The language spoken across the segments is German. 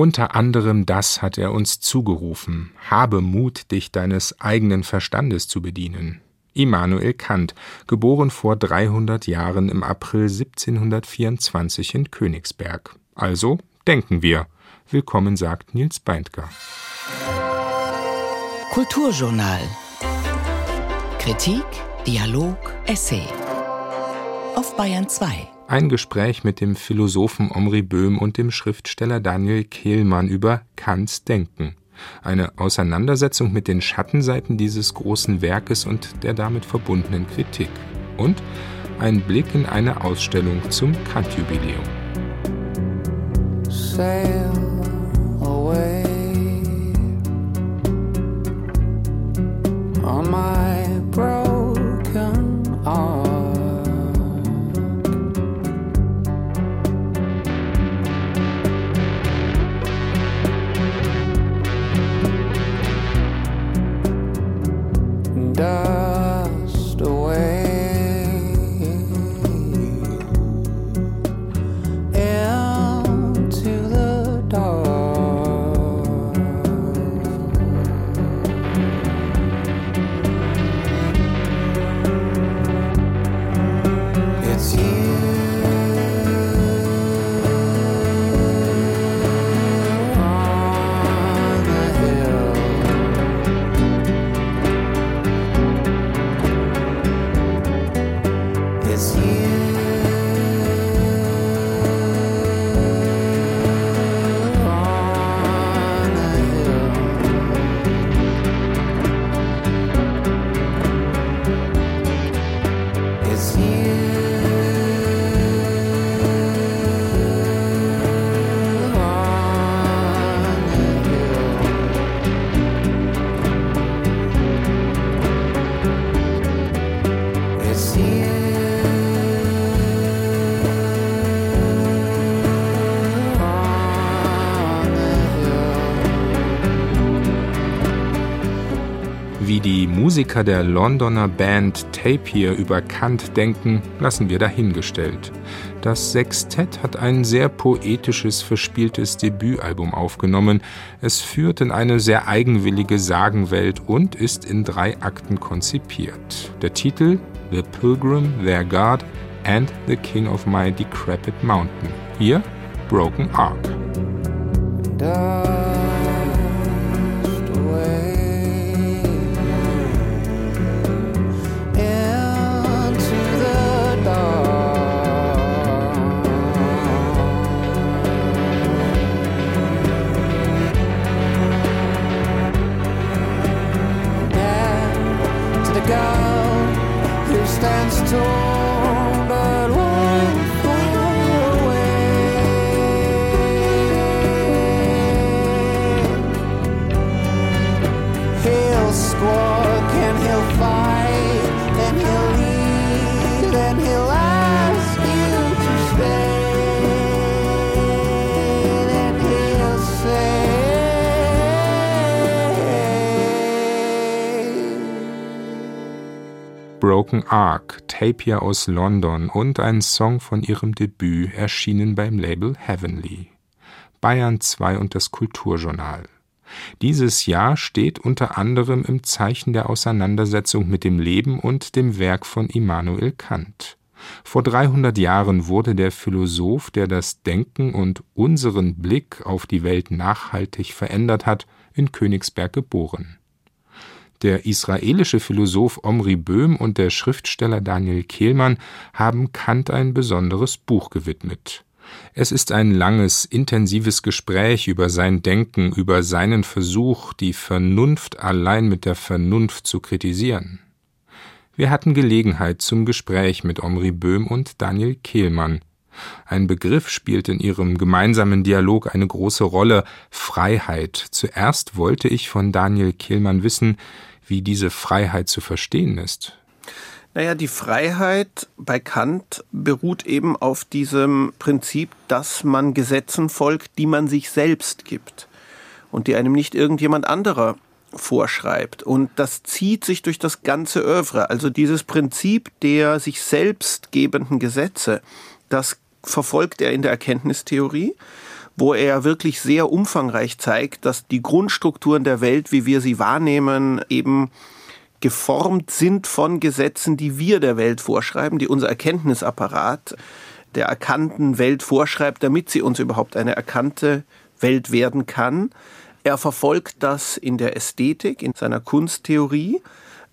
Unter anderem das hat er uns zugerufen: Habe Mut, dich deines eigenen Verstandes zu bedienen. Immanuel Kant, geboren vor 300 Jahren im April 1724 in Königsberg. Also denken wir. Willkommen sagt Nils Beindker. Kulturjournal. Kritik, Dialog, Essay. Auf Bayern 2. Ein Gespräch mit dem Philosophen Omri Böhm und dem Schriftsteller Daniel Kehlmann über Kants Denken. Eine Auseinandersetzung mit den Schattenseiten dieses großen Werkes und der damit verbundenen Kritik. Und ein Blick in eine Ausstellung zum Kant-Jubiläum. Sail away on my broken dá. Musiker der Londoner Band Tapir über Kant denken, lassen wir dahingestellt. Das Sextett hat ein sehr poetisches, verspieltes Debütalbum aufgenommen. Es führt in eine sehr eigenwillige Sagenwelt und ist in drei Akten konzipiert. Der Titel The Pilgrim, Their God and The King of My Decrepit Mountain. Hier Broken Ark. Broken Ark, Tapir aus London und ein Song von ihrem Debüt erschienen beim Label Heavenly. Bayern 2 und das Kulturjournal. Dieses Jahr steht unter anderem im Zeichen der Auseinandersetzung mit dem Leben und dem Werk von Immanuel Kant. Vor 300 Jahren wurde der Philosoph, der das Denken und unseren Blick auf die Welt nachhaltig verändert hat, in Königsberg geboren. Der israelische Philosoph Omri Böhm und der Schriftsteller Daniel Kehlmann haben Kant ein besonderes Buch gewidmet. Es ist ein langes, intensives Gespräch über sein Denken, über seinen Versuch, die Vernunft allein mit der Vernunft zu kritisieren. Wir hatten Gelegenheit zum Gespräch mit Omri Böhm und Daniel Kehlmann. Ein Begriff spielt in ihrem gemeinsamen Dialog eine große Rolle Freiheit. Zuerst wollte ich von Daniel Kehlmann wissen, wie diese Freiheit zu verstehen ist. Naja, die Freiheit bei Kant beruht eben auf diesem Prinzip, dass man Gesetzen folgt, die man sich selbst gibt und die einem nicht irgendjemand anderer vorschreibt. Und das zieht sich durch das ganze Övre. Also dieses Prinzip der sich selbst gebenden Gesetze, das verfolgt er in der Erkenntnistheorie wo er wirklich sehr umfangreich zeigt, dass die Grundstrukturen der Welt, wie wir sie wahrnehmen, eben geformt sind von Gesetzen, die wir der Welt vorschreiben, die unser Erkenntnisapparat der erkannten Welt vorschreibt, damit sie uns überhaupt eine erkannte Welt werden kann. Er verfolgt das in der Ästhetik, in seiner Kunsttheorie,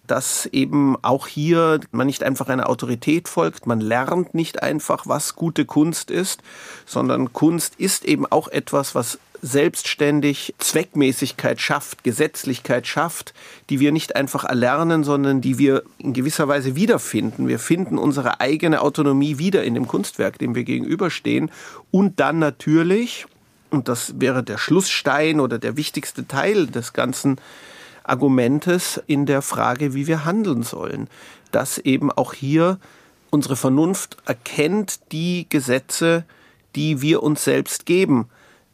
dass eben auch hier man nicht einfach einer Autorität folgt, man lernt nicht einfach, was gute Kunst ist, sondern Kunst ist eben auch etwas, was selbstständig Zweckmäßigkeit schafft, Gesetzlichkeit schafft, die wir nicht einfach erlernen, sondern die wir in gewisser Weise wiederfinden. Wir finden unsere eigene Autonomie wieder in dem Kunstwerk, dem wir gegenüberstehen. Und dann natürlich, und das wäre der Schlussstein oder der wichtigste Teil des ganzen Argumentes in der Frage, wie wir handeln sollen, dass eben auch hier unsere Vernunft erkennt die Gesetze, die wir uns selbst geben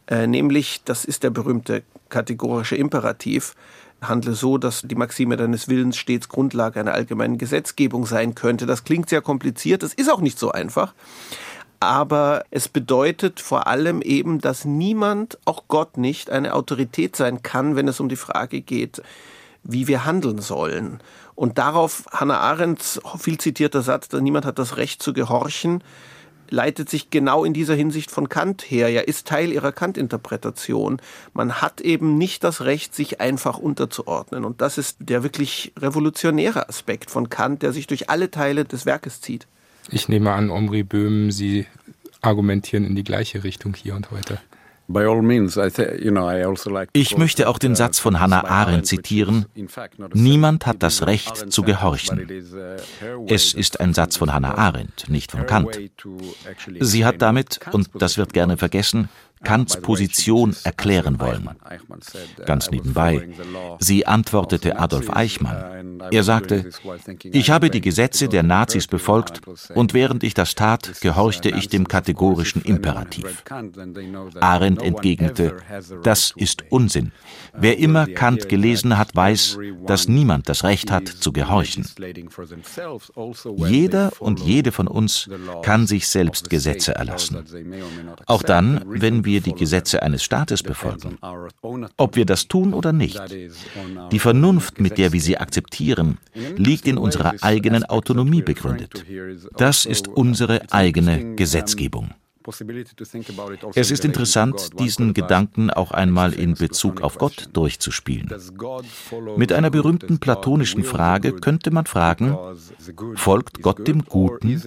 äh, nämlich, das ist der berühmte kategorische Imperativ, handle so, dass die Maxime deines Willens stets Grundlage einer allgemeinen Gesetzgebung sein könnte. Das klingt sehr kompliziert, das ist auch nicht so einfach. Aber es bedeutet vor allem eben, dass niemand, auch Gott nicht, eine Autorität sein kann, wenn es um die Frage geht, wie wir handeln sollen. Und darauf Hannah Arendts viel zitierter Satz, niemand hat das Recht zu gehorchen, leitet sich genau in dieser Hinsicht von Kant her, ja, ist Teil ihrer Kant-Interpretation. Man hat eben nicht das Recht, sich einfach unterzuordnen. Und das ist der wirklich revolutionäre Aspekt von Kant, der sich durch alle Teile des Werkes zieht. Ich nehme an, Omri Böhm, Sie argumentieren in die gleiche Richtung hier und heute. Also ich möchte auch den Satz von Hannah Arendt zitieren. Niemand hat das Recht zu gehorchen. Es ist ein Satz von Hannah Arendt, nicht von Kant. Sie hat damit, und das wird gerne vergessen, Kants Position erklären wollen. Ganz nebenbei. Sie antwortete Adolf Eichmann. Er sagte, ich habe die Gesetze der Nazis befolgt und während ich das tat, gehorchte ich dem kategorischen Imperativ. Arendt entgegnete, das ist Unsinn. Wer immer Kant gelesen hat, weiß, dass niemand das Recht hat, zu gehorchen. Jeder und jede von uns kann sich selbst Gesetze erlassen. Auch dann, wenn wir wir die Gesetze eines Staates befolgen. Ob wir das tun oder nicht. Die Vernunft, mit der wir sie akzeptieren, liegt in unserer eigenen Autonomie begründet. Das ist unsere eigene Gesetzgebung. Es ist interessant, diesen Gedanken auch einmal in Bezug auf Gott durchzuspielen. Mit einer berühmten platonischen Frage könnte man fragen, folgt Gott dem Guten?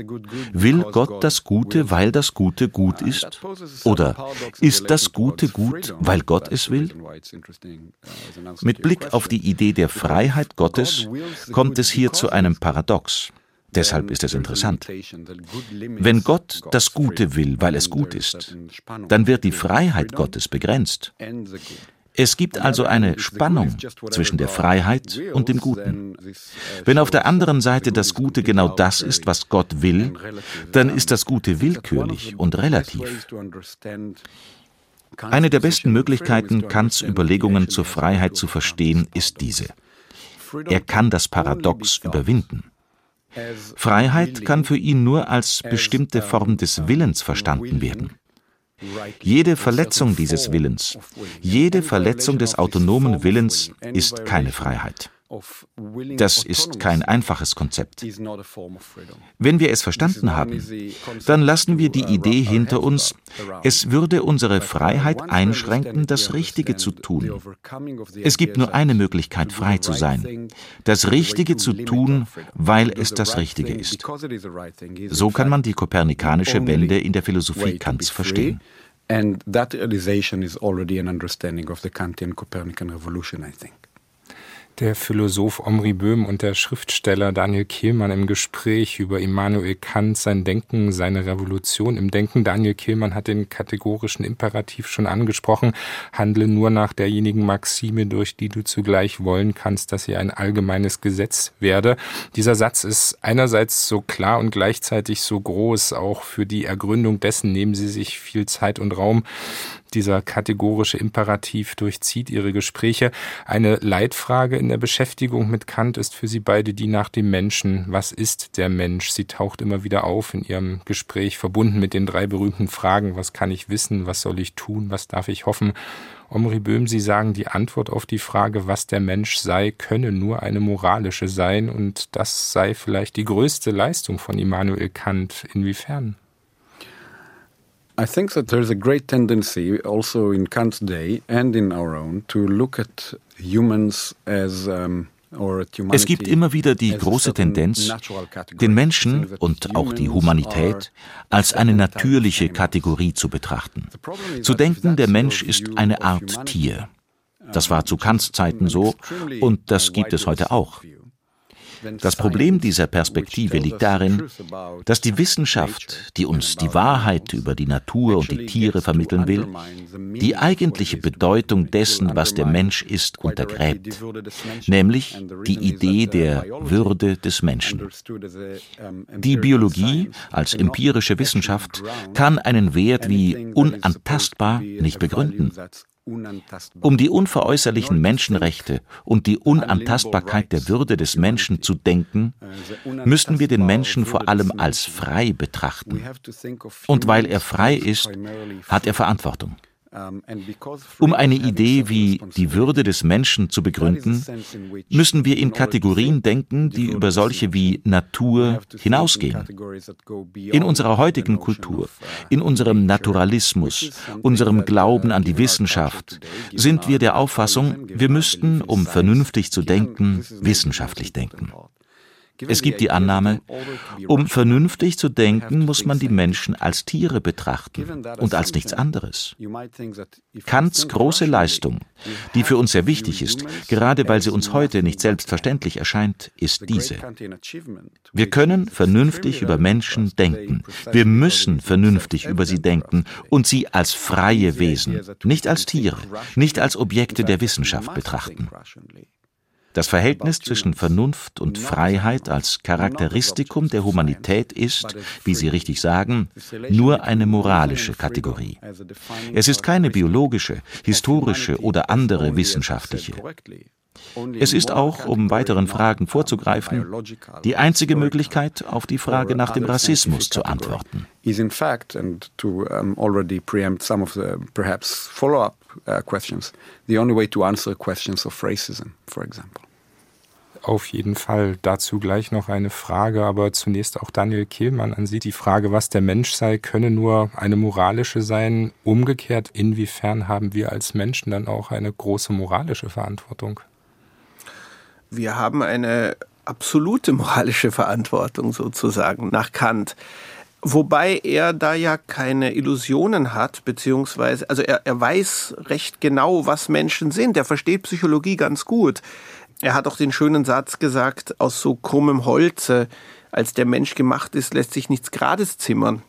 Will Gott das Gute, weil das Gute gut ist? Oder ist das Gute gut, weil Gott es will? Mit Blick auf die Idee der Freiheit Gottes kommt es hier zu einem Paradox. Deshalb ist es interessant. Wenn Gott das Gute will, weil es gut ist, dann wird die Freiheit Gottes begrenzt. Es gibt also eine Spannung zwischen der Freiheit und dem Guten. Wenn auf der anderen Seite das Gute genau das ist, was Gott will, dann ist das Gute willkürlich und relativ. Eine der besten Möglichkeiten, Kants Überlegungen zur Freiheit zu verstehen, ist diese. Er kann das Paradox überwinden. Freiheit kann für ihn nur als bestimmte Form des Willens verstanden werden. Jede Verletzung dieses Willens, jede Verletzung des autonomen Willens ist keine Freiheit. Das ist kein einfaches Konzept. Wenn wir es verstanden haben, dann lassen wir die Idee hinter uns, es würde unsere Freiheit einschränken, das Richtige zu tun. Es gibt nur eine Möglichkeit, frei zu sein, das Richtige zu tun, weil es das Richtige ist. So kann man die kopernikanische Wende in der Philosophie Kants verstehen. And that realization is already an understanding of the Kantian Copernican revolution, I think der Philosoph Omri Böhm und der Schriftsteller Daniel Kehlmann im Gespräch über Immanuel Kant, sein Denken, seine Revolution im Denken. Daniel Kehlmann hat den kategorischen Imperativ schon angesprochen. Handle nur nach derjenigen Maxime, durch die du zugleich wollen kannst, dass sie ein allgemeines Gesetz werde. Dieser Satz ist einerseits so klar und gleichzeitig so groß. Auch für die Ergründung dessen nehmen Sie sich viel Zeit und Raum Dieser kategorische Imperativ durchzieht ihre Gespräche. Eine Leitfrage in der Beschäftigung mit Kant ist für sie beide die nach dem Menschen. Was ist der Mensch? Sie taucht immer wieder auf in ihrem Gespräch, verbunden mit den drei berühmten Fragen. Was kann ich wissen? Was soll ich tun? Was darf ich hoffen? Omri Böhm, Sie sagen, die Antwort auf die Frage, was der Mensch sei, könne nur eine moralische sein, und das sei vielleicht die größte Leistung von Immanuel Kant. Inwiefern? I think that there's a great tendency also in Kant's day and in our own to look at humans as um, es gibt immer wieder die große Tendenz, den Menschen und auch die Humanität als eine natürliche Kategorie zu betrachten. Zu denken, der Mensch ist eine Art Tier. Das war zu Kants Zeiten so und das gibt es heute auch. Das Problem dieser Perspektive liegt darin, dass die Wissenschaft, die uns die Wahrheit über die Natur und die Tiere vermitteln will, die eigentliche Bedeutung dessen, was der Mensch ist, untergräbt, nämlich die Idee der Würde des Menschen. Die Biologie als empirische Wissenschaft kann einen Wert wie unantastbar nicht begründen. Um die unveräußerlichen Menschenrechte und die Unantastbarkeit der Würde des Menschen zu denken, müssten wir den Menschen vor allem als frei betrachten. Und weil er frei ist, hat er Verantwortung. Um eine Idee wie die Würde des Menschen zu begründen, müssen wir in Kategorien denken, die über solche wie Natur hinausgehen. In unserer heutigen Kultur, in unserem Naturalismus, unserem Glauben an die Wissenschaft, sind wir der Auffassung, wir müssten, um vernünftig zu denken, wissenschaftlich denken. Es gibt die Annahme, um vernünftig zu denken, muss man die Menschen als Tiere betrachten und als nichts anderes. Kants große Leistung, die für uns sehr wichtig ist, gerade weil sie uns heute nicht selbstverständlich erscheint, ist diese. Wir können vernünftig über Menschen denken. Wir müssen vernünftig über sie denken und sie als freie Wesen, nicht als Tiere, nicht als Objekte der Wissenschaft betrachten. Das Verhältnis zwischen Vernunft und Freiheit als Charakteristikum der Humanität ist, wie Sie richtig sagen, nur eine moralische Kategorie. Es ist keine biologische, historische oder andere wissenschaftliche. Es ist auch, um weiteren Fragen vorzugreifen, die einzige Möglichkeit, auf die Frage nach dem Rassismus zu antworten. Uh, the only way to answer questions of racism, for example. Auf jeden Fall. Dazu gleich noch eine Frage, aber zunächst auch Daniel Kehlmann an Sie. Die Frage, was der Mensch sei, könne nur eine moralische sein. Umgekehrt, inwiefern haben wir als Menschen dann auch eine große moralische Verantwortung? Wir haben eine absolute moralische Verantwortung sozusagen nach Kant. Wobei er da ja keine Illusionen hat, beziehungsweise, also er, er weiß recht genau, was Menschen sind. Er versteht Psychologie ganz gut. Er hat auch den schönen Satz gesagt, aus so krummem Holze, als der Mensch gemacht ist, lässt sich nichts Grades zimmern.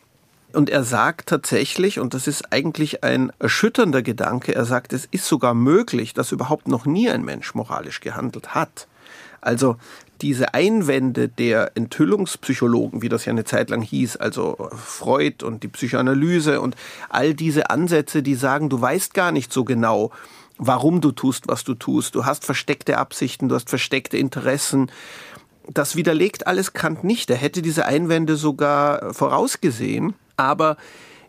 Und er sagt tatsächlich, und das ist eigentlich ein erschütternder Gedanke, er sagt, es ist sogar möglich, dass überhaupt noch nie ein Mensch moralisch gehandelt hat. Also diese Einwände der Enthüllungspsychologen, wie das ja eine Zeit lang hieß, also Freud und die Psychoanalyse und all diese Ansätze, die sagen, du weißt gar nicht so genau, warum du tust, was du tust. Du hast versteckte Absichten, du hast versteckte Interessen. Das widerlegt alles Kant nicht. Er hätte diese Einwände sogar vorausgesehen. Aber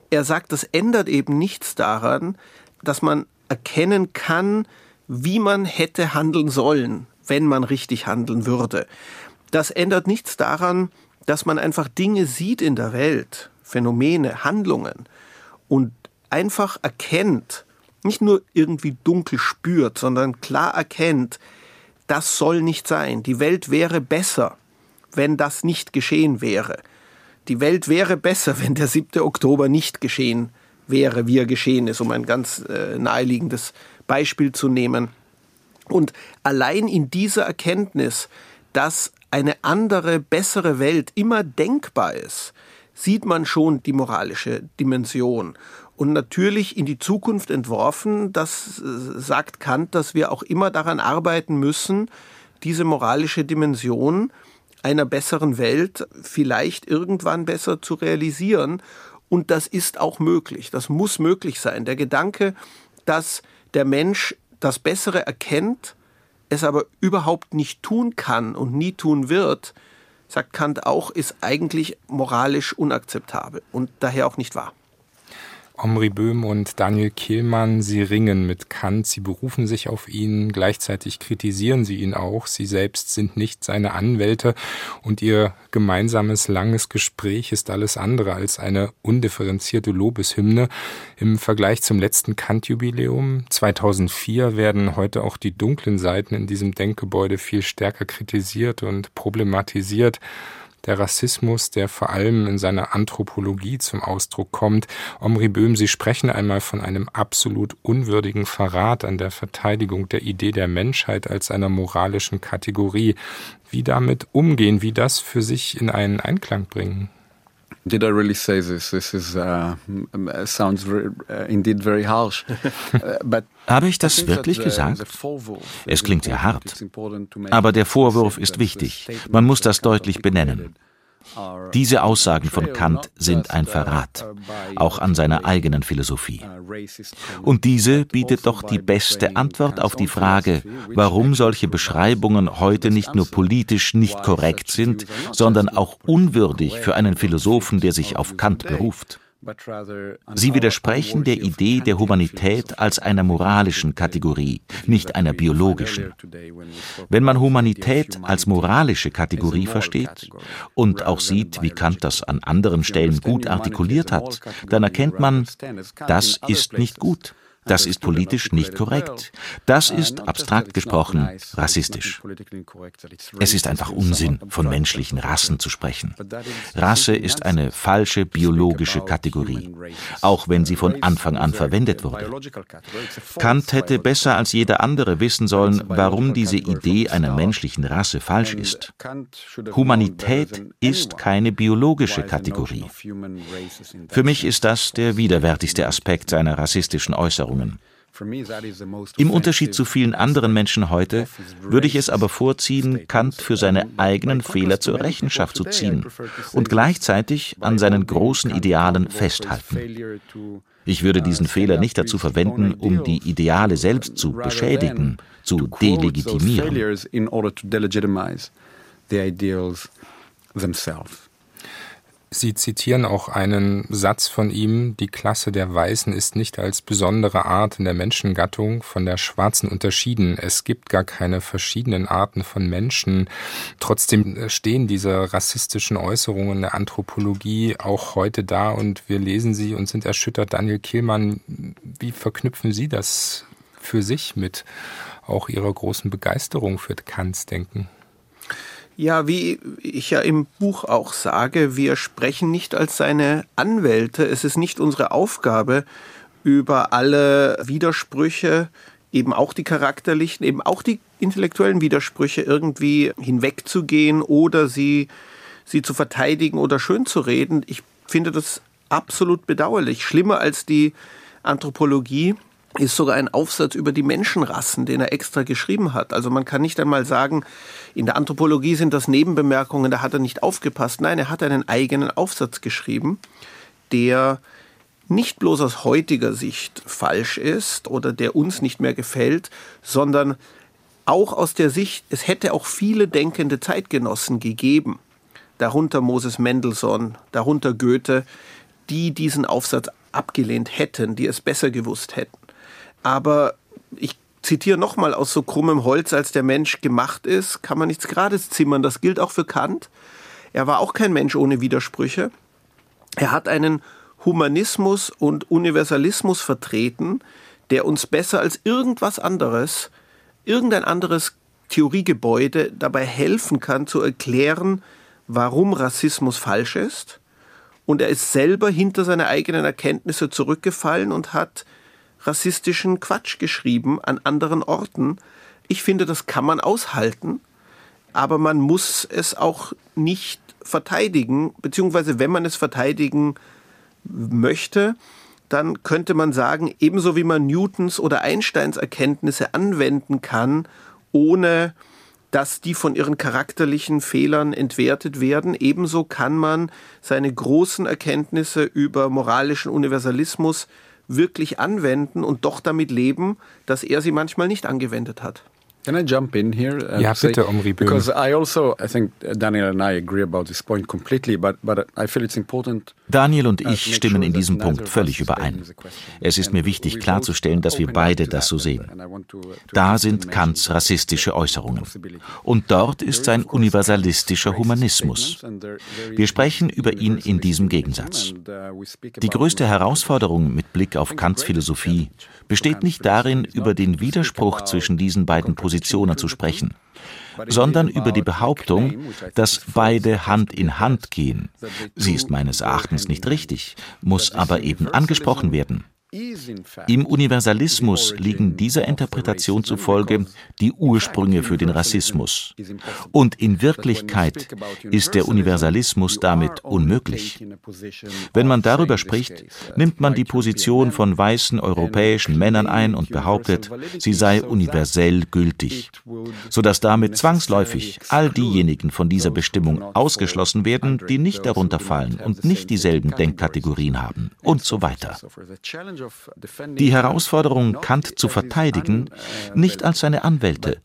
er sagt, das ändert eben nichts daran, dass man erkennen kann, wie man hätte handeln sollen, wenn man richtig handeln würde. Das ändert nichts daran, dass man einfach Dinge sieht in der Welt, Phänomene, Handlungen und einfach erkennt, nicht nur irgendwie dunkel spürt, sondern klar erkennt, das soll nicht sein. Die Welt wäre besser, wenn das nicht geschehen wäre. Die Welt wäre besser, wenn der 7. Oktober nicht geschehen wäre, wie er geschehen ist, um ein ganz äh, naheliegendes Beispiel zu nehmen. Und allein in dieser Erkenntnis, dass eine andere, bessere Welt immer denkbar ist, sieht man schon die moralische Dimension und natürlich in die Zukunft entworfen. Das äh, sagt Kant, dass wir auch immer daran arbeiten müssen, diese moralische Dimension einer besseren Welt vielleicht irgendwann besser zu realisieren. Und das ist auch möglich. Das muss möglich sein. Der Gedanke, dass der Mensch das Bessere erkennt, es aber überhaupt nicht tun kann und nie tun wird, sagt Kant auch, ist eigentlich moralisch unakzeptabel und daher auch nicht wahr. Omri Böhm und Daniel Kehlmann, sie ringen mit Kant, sie berufen sich auf ihn, gleichzeitig kritisieren sie ihn auch, sie selbst sind nicht seine Anwälte und ihr gemeinsames langes Gespräch ist alles andere als eine undifferenzierte Lobeshymne. Im Vergleich zum letzten Kant-Jubiläum 2004 werden heute auch die dunklen Seiten in diesem Denkgebäude viel stärker kritisiert und problematisiert der Rassismus, der vor allem in seiner Anthropologie zum Ausdruck kommt. Omri Böhm, Sie sprechen einmal von einem absolut unwürdigen Verrat an der Verteidigung der Idee der Menschheit als einer moralischen Kategorie. Wie damit umgehen, wie das für sich in einen Einklang bringen? Did I really say this? This is, uh, sounds very, uh, indeed very harsh. Uh, Habe ich das wirklich gesagt? Es klingt sehr hart. Aber der Vorwurf ist wichtig. Man muss das deutlich benennen. Diese Aussagen von Kant sind ein Verrat, auch an seiner eigenen Philosophie. Und diese bietet doch die beste Antwort auf die Frage, warum solche Beschreibungen heute nicht nur politisch nicht korrekt sind, sondern auch unwürdig für einen Philosophen, der sich auf Kant beruft. Sie widersprechen der Idee der Humanität als einer moralischen Kategorie, nicht einer biologischen. Wenn man Humanität als moralische Kategorie versteht und auch sieht, wie Kant das an anderen Stellen gut artikuliert hat, dann erkennt man, das ist nicht gut. Das ist politisch nicht korrekt. Das ist, abstrakt gesprochen, rassistisch. Es ist einfach Unsinn, von menschlichen Rassen zu sprechen. Rasse ist eine falsche biologische Kategorie, auch wenn sie von Anfang an verwendet wurde. Kant hätte besser als jeder andere wissen sollen, warum diese Idee einer menschlichen Rasse falsch ist. Humanität ist keine biologische Kategorie. Für mich ist das der widerwärtigste Aspekt seiner rassistischen Äußerung. Erfahrungen. Im Unterschied zu vielen anderen Menschen heute würde ich es aber vorziehen, Kant für seine eigenen Fehler zur Rechenschaft zu ziehen und gleichzeitig an seinen großen Idealen festhalten. Ich würde diesen Fehler nicht dazu verwenden, um die Ideale selbst zu beschädigen, zu delegitimieren. Sie zitieren auch einen Satz von ihm, die Klasse der Weißen ist nicht als besondere Art in der Menschengattung von der Schwarzen unterschieden. Es gibt gar keine verschiedenen Arten von Menschen. Trotzdem stehen diese rassistischen Äußerungen der Anthropologie auch heute da und wir lesen sie und sind erschüttert. Daniel Kehlmann, wie verknüpfen Sie das für sich mit auch Ihrer großen Begeisterung für Kants Denken? Ja, wie ich ja im Buch auch sage, wir sprechen nicht als seine Anwälte. Es ist nicht unsere Aufgabe, über alle Widersprüche, eben auch die charakterlichen, eben auch die intellektuellen Widersprüche irgendwie hinwegzugehen oder sie, sie zu verteidigen oder schön zu reden. Ich finde das absolut bedauerlich. Schlimmer als die Anthropologie ist sogar ein Aufsatz über die Menschenrassen, den er extra geschrieben hat. Also man kann nicht einmal sagen, in der Anthropologie sind das Nebenbemerkungen, da hat er nicht aufgepasst. Nein, er hat einen eigenen Aufsatz geschrieben, der nicht bloß aus heutiger Sicht falsch ist oder der uns nicht mehr gefällt, sondern auch aus der Sicht, es hätte auch viele denkende Zeitgenossen gegeben, darunter Moses Mendelssohn, darunter Goethe, die diesen Aufsatz abgelehnt hätten, die es besser gewusst hätten. Aber ich zitiere nochmal aus so krummem Holz, als der Mensch gemacht ist, kann man nichts Grades zimmern. Das gilt auch für Kant. Er war auch kein Mensch ohne Widersprüche. Er hat einen Humanismus und Universalismus vertreten, der uns besser als irgendwas anderes, irgendein anderes Theoriegebäude dabei helfen kann zu erklären, warum Rassismus falsch ist. Und er ist selber hinter seine eigenen Erkenntnisse zurückgefallen und hat rassistischen Quatsch geschrieben an anderen Orten. Ich finde, das kann man aushalten, aber man muss es auch nicht verteidigen, beziehungsweise wenn man es verteidigen möchte, dann könnte man sagen, ebenso wie man Newtons oder Einsteins Erkenntnisse anwenden kann, ohne dass die von ihren charakterlichen Fehlern entwertet werden. Ebenso kann man seine großen Erkenntnisse über moralischen Universalismus wirklich anwenden und doch damit leben, dass er sie manchmal nicht angewendet hat. Can I jump in here? Uh, ja, bitte, Omri Böhm. Because I also, I think Daniel and I agree about this point completely, but, but I feel it's important. Daniel und ich stimmen in diesem Punkt völlig überein. Es ist mir wichtig klarzustellen, dass wir beide das so sehen. Da sind Kants rassistische Äußerungen. Und dort ist sein universalistischer Humanismus. Wir sprechen über ihn in diesem Gegensatz. Die größte Herausforderung mit Blick auf Kants Philosophie besteht nicht darin, über den Widerspruch zwischen diesen beiden Positionen zu sprechen, sondern über die Behauptung, dass beide Hand in Hand gehen. Sie ist meines Erachtens nicht richtig, muss aber eben angesprochen werden. Im Universalismus liegen dieser Interpretation zufolge die Ursprünge für den Rassismus. Und in Wirklichkeit ist der Universalismus damit unmöglich. Wenn man darüber spricht, nimmt man die Position von weißen europäischen Männern ein und behauptet, sie sei universell gültig, sodass damit zwangsläufig all diejenigen von dieser Bestimmung ausgeschlossen werden, die nicht darunter fallen und nicht dieselben Denkkategorien haben und so weiter. Die Herausforderung, Kant zu verteidigen, nicht als seine Anwälte,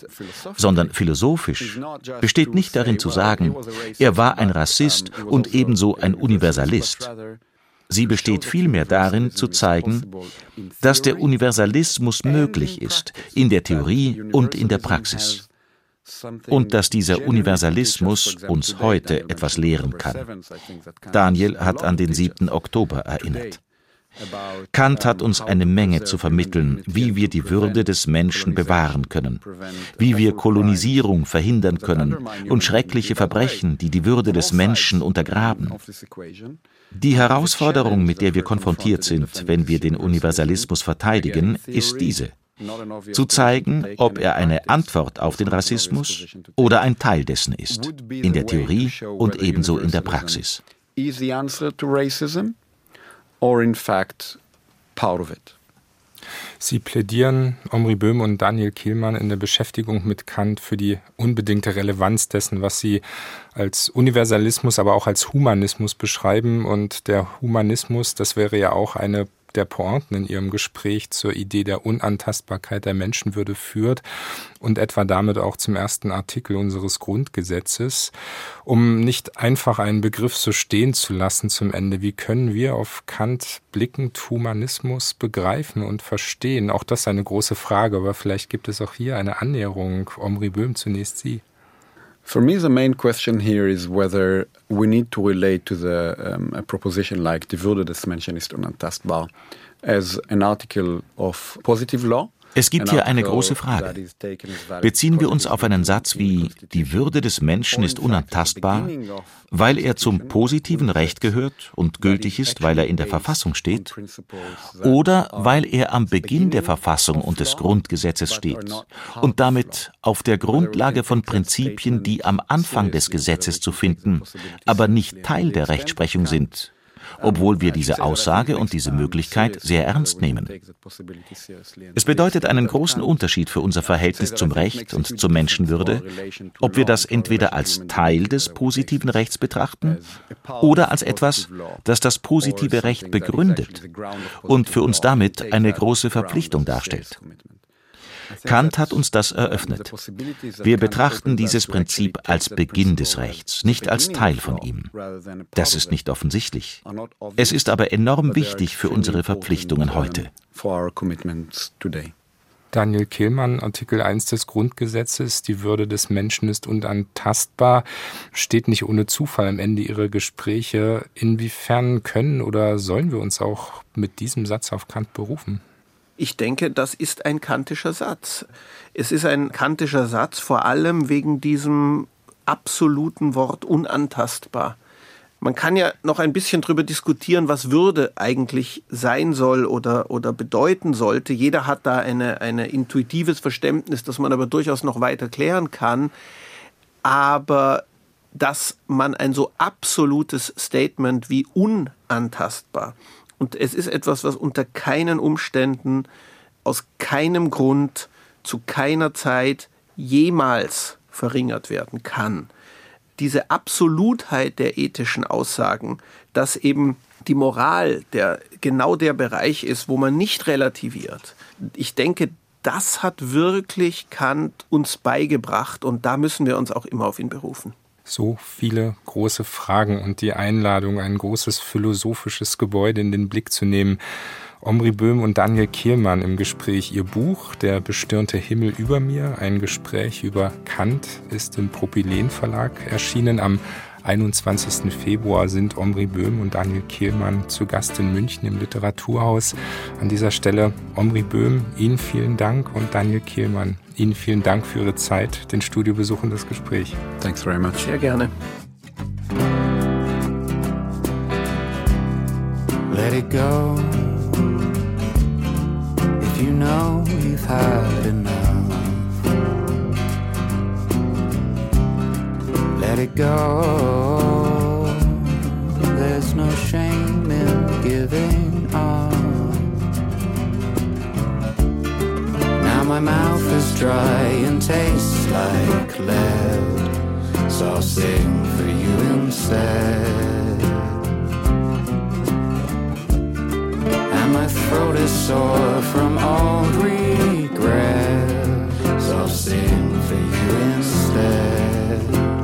sondern philosophisch, besteht nicht darin zu sagen, er war ein Rassist und ebenso ein Universalist. Sie besteht vielmehr darin, zu zeigen, dass der Universalismus möglich ist, in der Theorie und in der Praxis. Und dass dieser Universalismus uns heute etwas lehren kann. Daniel hat an den 7. Oktober erinnert. Kant hat uns eine Menge zu vermitteln, wie wir die Würde des Menschen bewahren können, wie wir Kolonisierung verhindern können und schreckliche Verbrechen, die die Würde des Menschen untergraben. Die Herausforderung, mit der wir konfrontiert sind, wenn wir den Universalismus verteidigen, ist diese. Zu zeigen, ob er eine Antwort auf den Rassismus oder ein Teil dessen ist, in der Theorie und ebenso in der Praxis or in fact part of it. Sie plädieren, Omri Böhm und Daniel Kielmann, in der Beschäftigung mit Kant für die unbedingte Relevanz dessen, was sie als Universalismus, aber auch als Humanismus beschreiben. Und der Humanismus, das wäre ja auch eine der Pointen in ihrem Gespräch zur Idee der Unantastbarkeit der Menschenwürde führt und etwa damit auch zum ersten Artikel unseres Grundgesetzes, um nicht einfach einen Begriff so stehen zu lassen zum Ende. Wie können wir auf Kant blickend Humanismus begreifen und verstehen? Auch das ist eine große Frage, aber vielleicht gibt es auch hier eine Annäherung. Omri Böhm, zunächst Sie. For me, the main question here is whether we need to relate to the um, a proposition like die Würde des Menschen ist unantastbar as an article of positive law Es gibt hier eine große Frage. Beziehen wir uns auf einen Satz wie Die Würde des Menschen ist unantastbar, weil er zum positiven Recht gehört und gültig ist, weil er in der Verfassung steht, oder weil er am Beginn der Verfassung und des Grundgesetzes steht und damit auf der Grundlage von Prinzipien, die am Anfang des Gesetzes zu finden, aber nicht Teil der Rechtsprechung sind, obwohl wir diese Aussage und diese Möglichkeit sehr ernst nehmen. Es bedeutet einen großen Unterschied für unser Verhältnis zum Recht und zur Menschenwürde, ob wir das entweder als Teil des positiven Rechts betrachten oder als etwas, das das positive Recht begründet und für uns damit eine große Verpflichtung darstellt. Kant hat uns das eröffnet. Wir betrachten dieses Prinzip als Beginn des Rechts, nicht als Teil von ihm. Das ist nicht offensichtlich. Es ist aber enorm wichtig für unsere Verpflichtungen heute. Daniel Kehlmann, Artikel 1 des Grundgesetzes, die Würde des Menschen ist unantastbar, steht nicht ohne Zufall am Ende Ihrer Gespräche. Inwiefern können oder sollen wir uns auch mit diesem Satz auf Kant berufen? Ich denke, das ist ein kantischer Satz. Es ist ein kantischer Satz, vor allem wegen diesem absoluten Wort unantastbar. Man kann ja noch ein bisschen darüber diskutieren, was Würde eigentlich sein soll oder, oder bedeuten sollte. Jeder hat da ein eine intuitives Verständnis, das man aber durchaus noch weiter klären kann. Aber dass man ein so absolutes Statement wie unantastbar und es ist etwas, was unter keinen Umständen, aus keinem Grund, zu keiner Zeit jemals verringert werden kann. Diese Absolutheit der ethischen Aussagen, dass eben die Moral der genau der Bereich ist, wo man nicht relativiert. Ich denke, das hat wirklich Kant uns beigebracht und da müssen wir uns auch immer auf ihn berufen. So viele große Fragen und die Einladung, ein großes philosophisches Gebäude in den Blick zu nehmen. Omri Böhm und Daniel Kielmann im Gespräch. Ihr Buch Der bestirnte Himmel über mir, ein Gespräch über Kant, ist im Propylen Verlag erschienen. Am 21. Februar sind Omri Böhm und Daniel Kehlmann zu Gast in München im Literaturhaus. An dieser Stelle Omri Böhm, Ihnen vielen Dank und Daniel Kehlmann, Ihnen vielen Dank für Ihre Zeit, den Studiobesuch und das Gespräch. Thanks very much. Sehr gerne. Let it go. If you know you've had enough. Let it go. There's no shame in giving up. Now my mouth is dry and tastes like lead, so I'll sing for you instead. And my throat is sore from all regret, so I'll sing for you instead.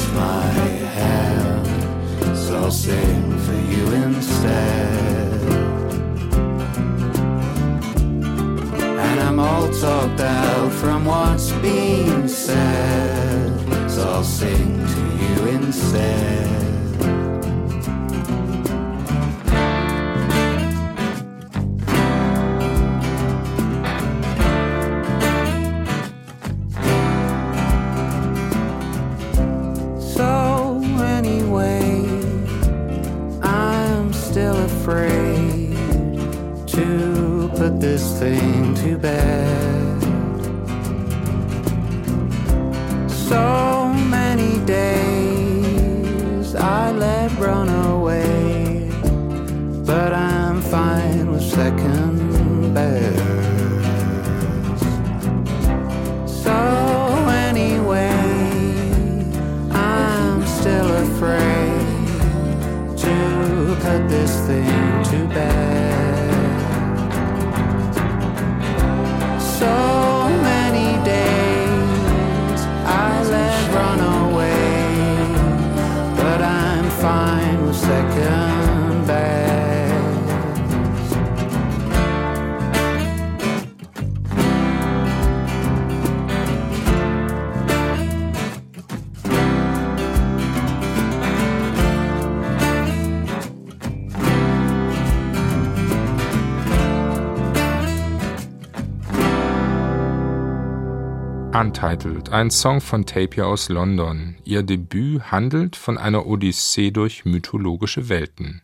Untitled, ein Song von Tapia aus London. Ihr Debüt handelt von einer Odyssee durch mythologische Welten.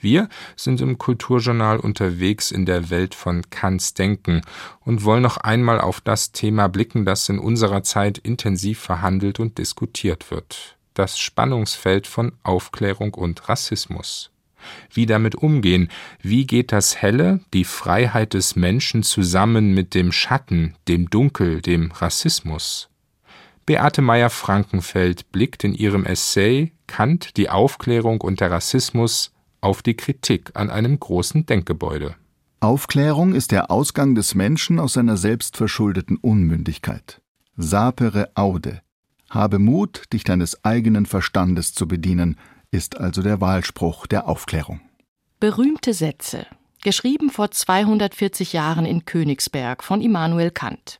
Wir sind im Kulturjournal unterwegs in der Welt von Kants Denken und wollen noch einmal auf das Thema blicken, das in unserer Zeit intensiv verhandelt und diskutiert wird. Das Spannungsfeld von Aufklärung und Rassismus wie damit umgehen, wie geht das Helle, die Freiheit des Menschen zusammen mit dem Schatten, dem Dunkel, dem Rassismus. Beate Meyer-Frankenfeld blickt in ihrem Essay Kant, die Aufklärung und der Rassismus auf die Kritik an einem großen Denkgebäude. Aufklärung ist der Ausgang des Menschen aus seiner selbstverschuldeten Unmündigkeit. Sapere aude. Habe Mut, dich deines eigenen Verstandes zu bedienen, ist also der Wahlspruch der Aufklärung. Berühmte Sätze, geschrieben vor 240 Jahren in Königsberg von Immanuel Kant.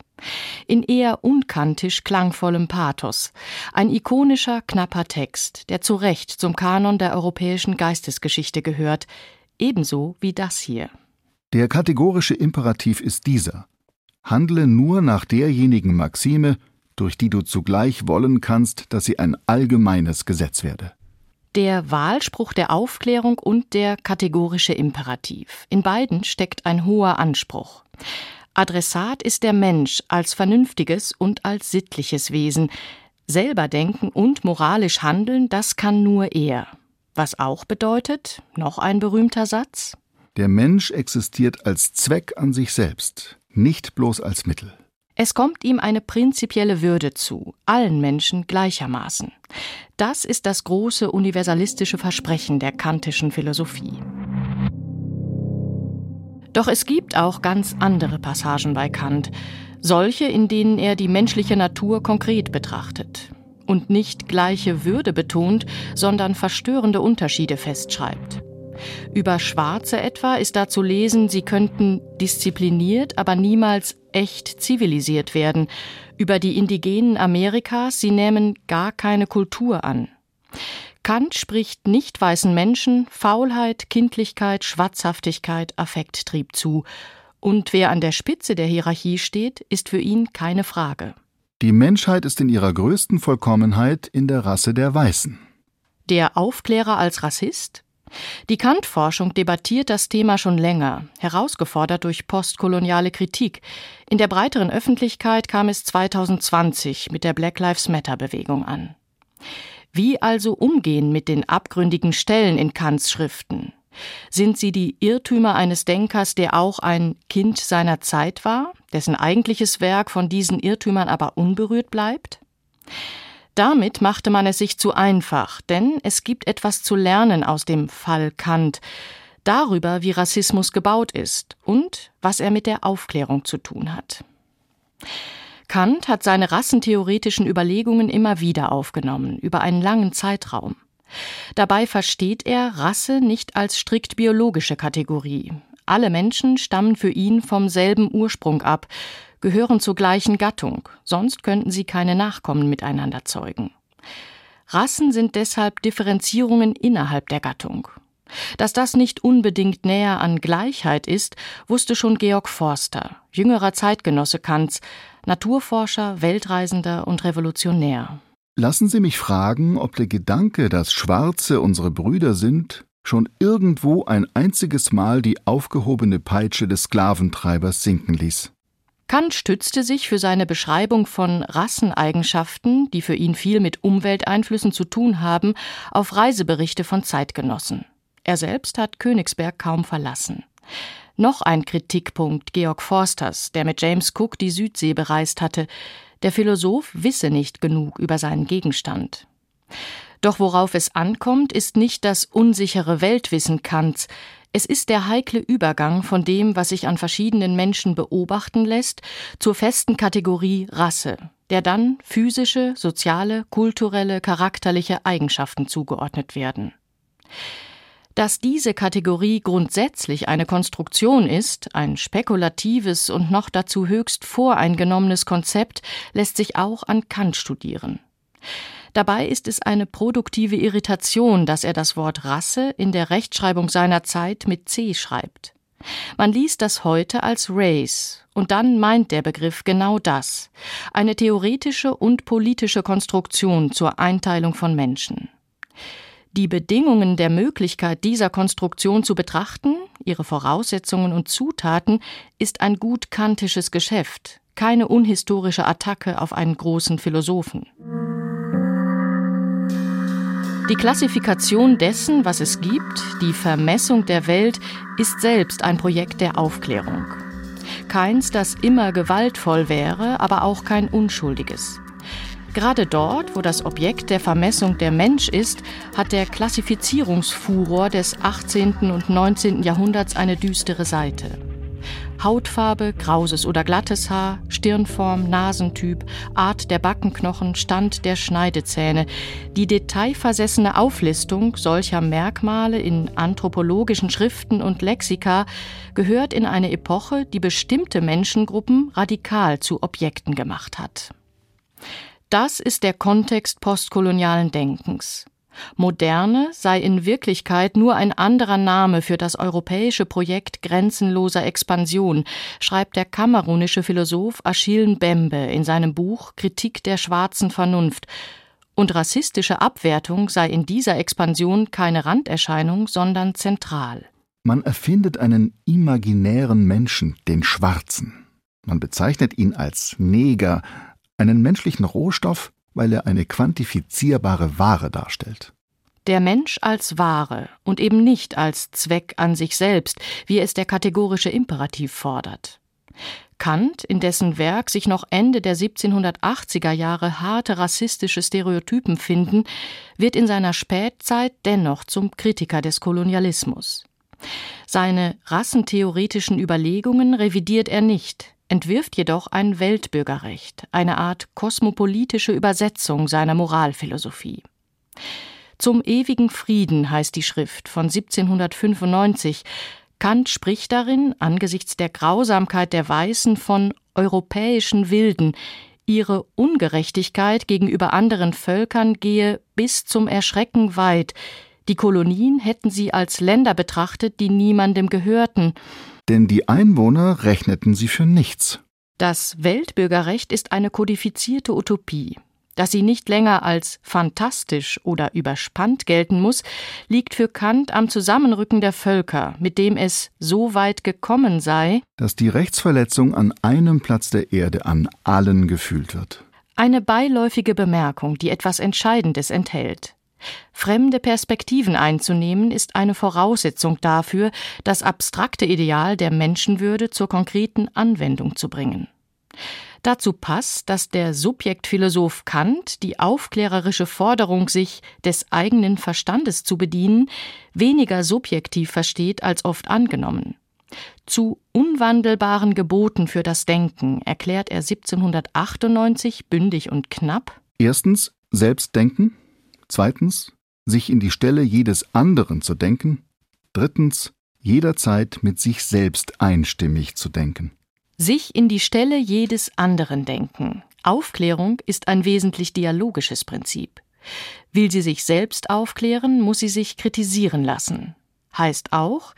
In eher unkantisch klangvollem Pathos, ein ikonischer, knapper Text, der zu Recht zum Kanon der europäischen Geistesgeschichte gehört, ebenso wie das hier. Der kategorische Imperativ ist dieser Handle nur nach derjenigen Maxime, durch die du zugleich wollen kannst, dass sie ein allgemeines Gesetz werde. Der Wahlspruch der Aufklärung und der kategorische Imperativ. In beiden steckt ein hoher Anspruch. Adressat ist der Mensch als vernünftiges und als sittliches Wesen. Selber denken und moralisch handeln, das kann nur er. Was auch bedeutet, noch ein berühmter Satz, der Mensch existiert als Zweck an sich selbst, nicht bloß als Mittel. Es kommt ihm eine prinzipielle Würde zu, allen Menschen gleichermaßen. Das ist das große universalistische Versprechen der kantischen Philosophie. Doch es gibt auch ganz andere Passagen bei Kant, solche, in denen er die menschliche Natur konkret betrachtet und nicht gleiche Würde betont, sondern verstörende Unterschiede festschreibt. Über Schwarze etwa ist da zu lesen, sie könnten diszipliniert, aber niemals echt zivilisiert werden. Über die Indigenen Amerikas, sie nehmen gar keine Kultur an. Kant spricht nicht weißen Menschen Faulheit, Kindlichkeit, Schwatzhaftigkeit, Affekttrieb zu. Und wer an der Spitze der Hierarchie steht, ist für ihn keine Frage. Die Menschheit ist in ihrer größten Vollkommenheit in der Rasse der Weißen. Der Aufklärer als Rassist? Die Kant-Forschung debattiert das Thema schon länger, herausgefordert durch postkoloniale Kritik. In der breiteren Öffentlichkeit kam es 2020 mit der Black Lives Matter-Bewegung an. Wie also umgehen mit den abgründigen Stellen in Kants Schriften? Sind sie die Irrtümer eines Denkers, der auch ein Kind seiner Zeit war, dessen eigentliches Werk von diesen Irrtümern aber unberührt bleibt? Damit machte man es sich zu einfach, denn es gibt etwas zu lernen aus dem Fall Kant, darüber, wie Rassismus gebaut ist und was er mit der Aufklärung zu tun hat. Kant hat seine rassentheoretischen Überlegungen immer wieder aufgenommen, über einen langen Zeitraum. Dabei versteht er Rasse nicht als strikt biologische Kategorie. Alle Menschen stammen für ihn vom selben Ursprung ab, gehören zur gleichen Gattung, sonst könnten sie keine Nachkommen miteinander zeugen. Rassen sind deshalb Differenzierungen innerhalb der Gattung. Dass das nicht unbedingt näher an Gleichheit ist, wusste schon Georg Forster, jüngerer Zeitgenosse Kants, Naturforscher, Weltreisender und Revolutionär. Lassen Sie mich fragen, ob der Gedanke, dass Schwarze unsere Brüder sind, schon irgendwo ein einziges Mal die aufgehobene Peitsche des Sklaventreibers sinken ließ. Kant stützte sich für seine Beschreibung von Rasseneigenschaften, die für ihn viel mit Umwelteinflüssen zu tun haben, auf Reiseberichte von Zeitgenossen. Er selbst hat Königsberg kaum verlassen. Noch ein Kritikpunkt Georg Forsters, der mit James Cook die Südsee bereist hatte. Der Philosoph wisse nicht genug über seinen Gegenstand. Doch worauf es ankommt, ist nicht das unsichere Weltwissen Kants, es ist der heikle Übergang von dem, was sich an verschiedenen Menschen beobachten lässt, zur festen Kategorie Rasse, der dann physische, soziale, kulturelle, charakterliche Eigenschaften zugeordnet werden. Dass diese Kategorie grundsätzlich eine Konstruktion ist, ein spekulatives und noch dazu höchst voreingenommenes Konzept, lässt sich auch an Kant studieren. Dabei ist es eine produktive Irritation, dass er das Wort Rasse in der Rechtschreibung seiner Zeit mit C schreibt. Man liest das heute als Race, und dann meint der Begriff genau das, eine theoretische und politische Konstruktion zur Einteilung von Menschen. Die Bedingungen der Möglichkeit dieser Konstruktion zu betrachten, ihre Voraussetzungen und Zutaten, ist ein gut kantisches Geschäft, keine unhistorische Attacke auf einen großen Philosophen. Die Klassifikation dessen, was es gibt, die Vermessung der Welt, ist selbst ein Projekt der Aufklärung. Keins, das immer gewaltvoll wäre, aber auch kein unschuldiges. Gerade dort, wo das Objekt der Vermessung der Mensch ist, hat der Klassifizierungsfuror des 18. und 19. Jahrhunderts eine düstere Seite. Hautfarbe, krauses oder glattes Haar, Stirnform, Nasentyp, Art der Backenknochen, Stand der Schneidezähne. Die detailversessene Auflistung solcher Merkmale in anthropologischen Schriften und Lexika gehört in eine Epoche, die bestimmte Menschengruppen radikal zu Objekten gemacht hat. Das ist der Kontext postkolonialen Denkens. Moderne sei in Wirklichkeit nur ein anderer Name für das europäische Projekt grenzenloser Expansion, schreibt der kamerunische Philosoph Achille Mbembe in seinem Buch Kritik der schwarzen Vernunft. Und rassistische Abwertung sei in dieser Expansion keine Randerscheinung, sondern zentral. Man erfindet einen imaginären Menschen, den Schwarzen. Man bezeichnet ihn als Neger, einen menschlichen Rohstoff, weil er eine quantifizierbare Ware darstellt. Der Mensch als Ware und eben nicht als Zweck an sich selbst, wie es der kategorische Imperativ fordert. Kant, in dessen Werk sich noch Ende der 1780er Jahre harte rassistische Stereotypen finden, wird in seiner Spätzeit dennoch zum Kritiker des Kolonialismus. Seine rassentheoretischen Überlegungen revidiert er nicht, entwirft jedoch ein Weltbürgerrecht, eine Art kosmopolitische Übersetzung seiner Moralphilosophie. Zum ewigen Frieden heißt die Schrift von 1795. Kant spricht darin angesichts der Grausamkeit der Weißen von europäischen Wilden, ihre Ungerechtigkeit gegenüber anderen Völkern gehe bis zum Erschrecken weit, die Kolonien hätten sie als Länder betrachtet, die niemandem gehörten, denn die Einwohner rechneten sie für nichts. Das Weltbürgerrecht ist eine kodifizierte Utopie. Dass sie nicht länger als fantastisch oder überspannt gelten muss, liegt für Kant am Zusammenrücken der Völker, mit dem es so weit gekommen sei, dass die Rechtsverletzung an einem Platz der Erde an allen gefühlt wird. Eine beiläufige Bemerkung, die etwas Entscheidendes enthält. Fremde Perspektiven einzunehmen, ist eine Voraussetzung dafür, das abstrakte Ideal der Menschenwürde zur konkreten Anwendung zu bringen. Dazu passt, dass der Subjektphilosoph Kant die aufklärerische Forderung, sich des eigenen Verstandes zu bedienen, weniger subjektiv versteht als oft angenommen. Zu unwandelbaren Geboten für das Denken erklärt er 1798 bündig und knapp. Erstens Selbstdenken, Zweitens, sich in die Stelle jedes anderen zu denken. Drittens, jederzeit mit sich selbst einstimmig zu denken. Sich in die Stelle jedes anderen denken. Aufklärung ist ein wesentlich dialogisches Prinzip. Will sie sich selbst aufklären, muss sie sich kritisieren lassen. Heißt auch,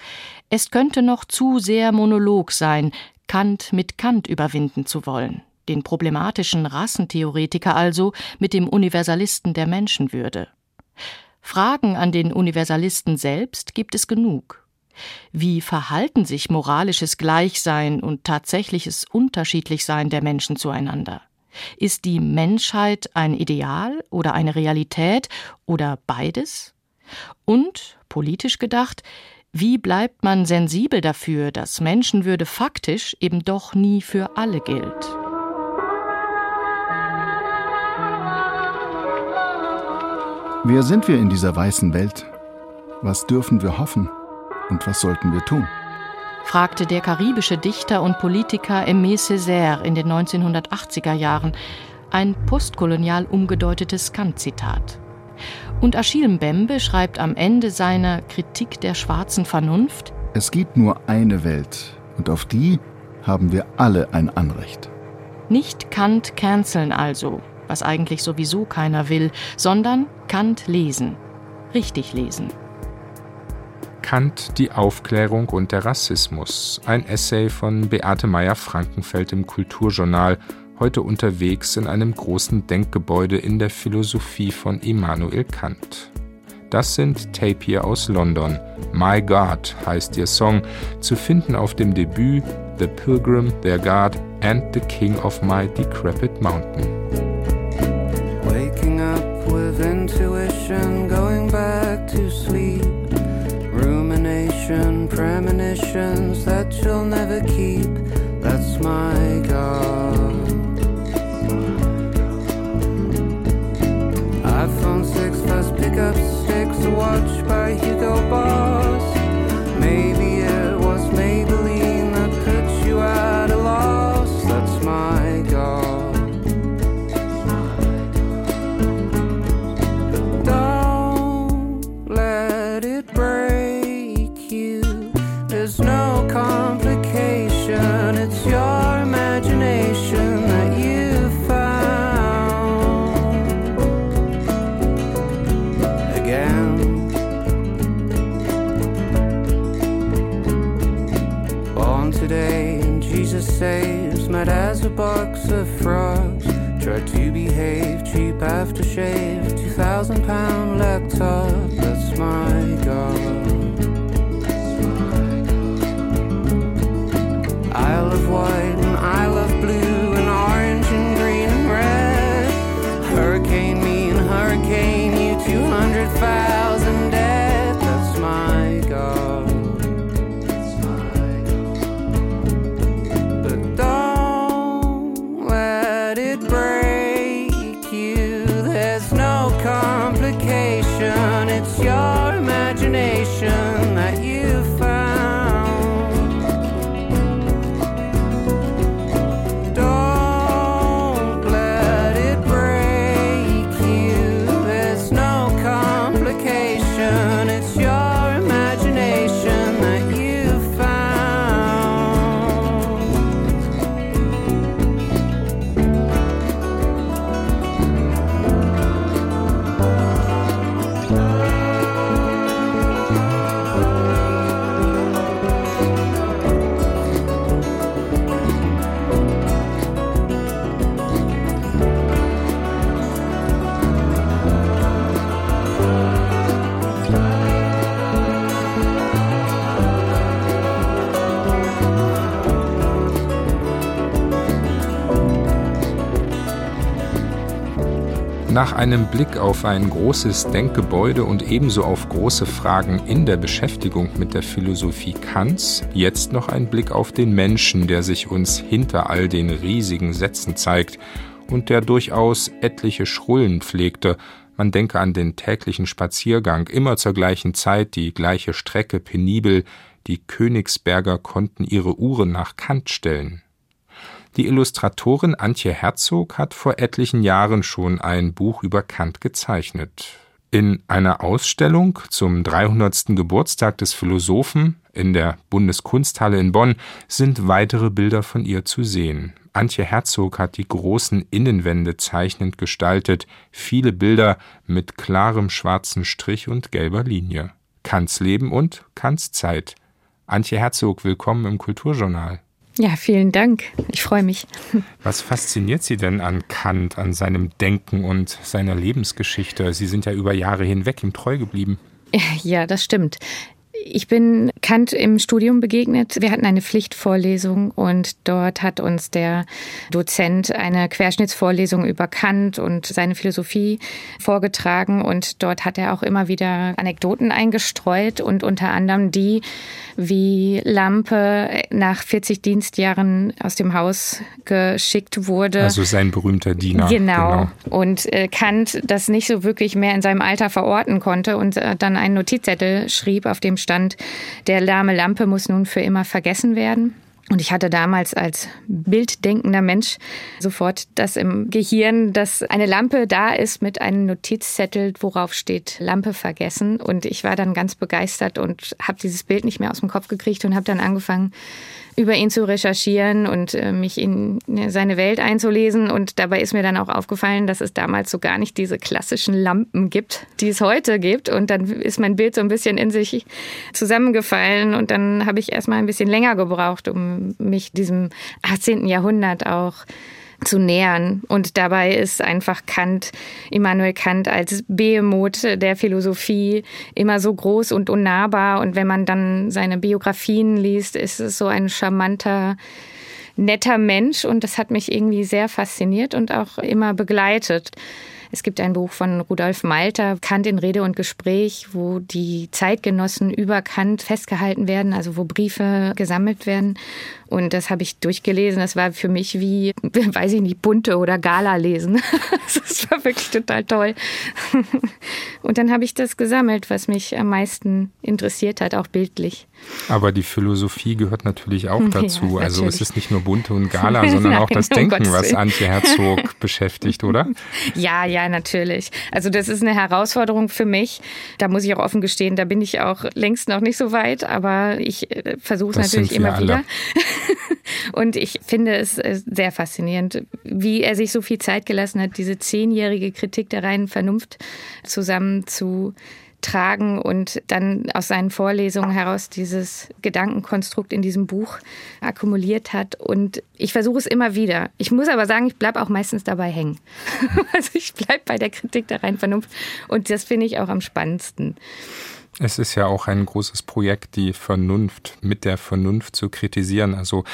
es könnte noch zu sehr Monolog sein, Kant mit Kant überwinden zu wollen den problematischen Rassentheoretiker also mit dem Universalisten der Menschenwürde. Fragen an den Universalisten selbst gibt es genug. Wie verhalten sich moralisches Gleichsein und tatsächliches Unterschiedlichsein der Menschen zueinander? Ist die Menschheit ein Ideal oder eine Realität oder beides? Und, politisch gedacht, wie bleibt man sensibel dafür, dass Menschenwürde faktisch eben doch nie für alle gilt? Wer sind wir in dieser weißen Welt? Was dürfen wir hoffen? Und was sollten wir tun? fragte der karibische Dichter und Politiker Aimé Césaire in den 1980er Jahren, ein postkolonial umgedeutetes Kant-Zitat. Und Achille Mbembe schreibt am Ende seiner Kritik der schwarzen Vernunft: Es gibt nur eine Welt und auf die haben wir alle ein Anrecht. Nicht Kant canceln also, was eigentlich sowieso keiner will, sondern Kant lesen. Richtig lesen. Kant, die Aufklärung und der Rassismus. Ein Essay von Beate Meyer-Frankenfeld im Kulturjournal, heute unterwegs in einem großen Denkgebäude in der Philosophie von Immanuel Kant. Das sind Tapir aus London. My God heißt ihr Song, zu finden auf dem Debüt The Pilgrim, Their God and the King of My Decrepit Mountain. Intuition, going back to sleep. Rumination, premonitions that you'll never keep. That's my God. iPhone 6 first pickup sticks, watch by Hugo Boss. Maybe box of frogs. Tried to behave, cheap aftershave, two thousand pound laptop, that's my God. Isle of White and Isle of Blue and Orange and Green and Red. Hurricane me and hurricane you, 200,000 einem Blick auf ein großes Denkgebäude und ebenso auf große Fragen in der Beschäftigung mit der Philosophie Kants, jetzt noch ein Blick auf den Menschen, der sich uns hinter all den riesigen Sätzen zeigt und der durchaus etliche Schrullen pflegte. Man denke an den täglichen Spaziergang, immer zur gleichen Zeit, die gleiche Strecke, penibel, die Königsberger konnten ihre Uhren nach Kant stellen. Die Illustratorin Antje Herzog hat vor etlichen Jahren schon ein Buch über Kant gezeichnet. In einer Ausstellung zum 300. Geburtstag des Philosophen in der Bundeskunsthalle in Bonn sind weitere Bilder von ihr zu sehen. Antje Herzog hat die großen Innenwände zeichnend gestaltet, viele Bilder mit klarem schwarzen Strich und gelber Linie. Kants Leben und Kants Zeit. Antje Herzog, willkommen im Kulturjournal. Ja, vielen Dank. Ich freue mich. Was fasziniert Sie denn an Kant, an seinem Denken und seiner Lebensgeschichte? Sie sind ja über Jahre hinweg ihm treu geblieben. Ja, das stimmt. Ich bin Kant im Studium begegnet. Wir hatten eine Pflichtvorlesung und dort hat uns der Dozent eine Querschnittsvorlesung über Kant und seine Philosophie vorgetragen und dort hat er auch immer wieder Anekdoten eingestreut und unter anderem die, wie Lampe nach 40 Dienstjahren aus dem Haus geschickt wurde. Also sein berühmter Diener. Genau. Und äh, Kant das nicht so wirklich mehr in seinem Alter verorten konnte und äh, dann einen Notizzettel schrieb, auf dem stand, der lahme Lampe muss nun für immer vergessen werden. Und ich hatte damals als bilddenkender Mensch sofort das im Gehirn, dass eine Lampe da ist mit einem Notizzettel, worauf steht Lampe vergessen. Und ich war dann ganz begeistert und habe dieses Bild nicht mehr aus dem Kopf gekriegt und habe dann angefangen, über ihn zu recherchieren und äh, mich in seine Welt einzulesen. Und dabei ist mir dann auch aufgefallen, dass es damals so gar nicht diese klassischen Lampen gibt, die es heute gibt. Und dann ist mein Bild so ein bisschen in sich zusammengefallen. Und dann habe ich erstmal ein bisschen länger gebraucht, um mich diesem 18. Jahrhundert auch zu nähern. Und dabei ist einfach Kant, Immanuel Kant als Behemoth der Philosophie immer so groß und unnahbar. Und wenn man dann seine Biografien liest, ist es so ein charmanter, netter Mensch. Und das hat mich irgendwie sehr fasziniert und auch immer begleitet. Es gibt ein Buch von Rudolf Malter, Kant in Rede und Gespräch, wo die Zeitgenossen über Kant festgehalten werden, also wo Briefe gesammelt werden. Und das habe ich durchgelesen. Das war für mich wie, weiß ich nicht, bunte oder Gala lesen. Das war wirklich total toll. Und dann habe ich das gesammelt, was mich am meisten interessiert hat, auch bildlich. Aber die Philosophie gehört natürlich auch dazu. Ja, also es natürlich. ist nicht nur bunte und Gala, sondern auch Nein, das um Denken, Gottes was. Antje Herzog beschäftigt, oder? Ja, ja, natürlich. Also das ist eine Herausforderung für mich. Da muss ich auch offen gestehen, da bin ich auch längst noch nicht so weit, aber ich äh, versuche es Das natürlich sind wir immer alle. wieder. Und ich finde es äh, sehr faszinierend, wie er sich so viel Zeit gelassen hat, diese zehnjährige Kritik der reinen Vernunft zusammen zu tragen und dann aus seinen Vorlesungen heraus dieses Gedankenkonstrukt in diesem Buch akkumuliert hat. Und ich versuche es immer wieder. Ich muss aber sagen, ich bleibe auch meistens dabei hängen. Also ich bleibe bei der Kritik der reinen Vernunft und das finde ich auch am spannendsten. Es ist ja auch ein großes Projekt, die Vernunft mit der Vernunft zu kritisieren. Also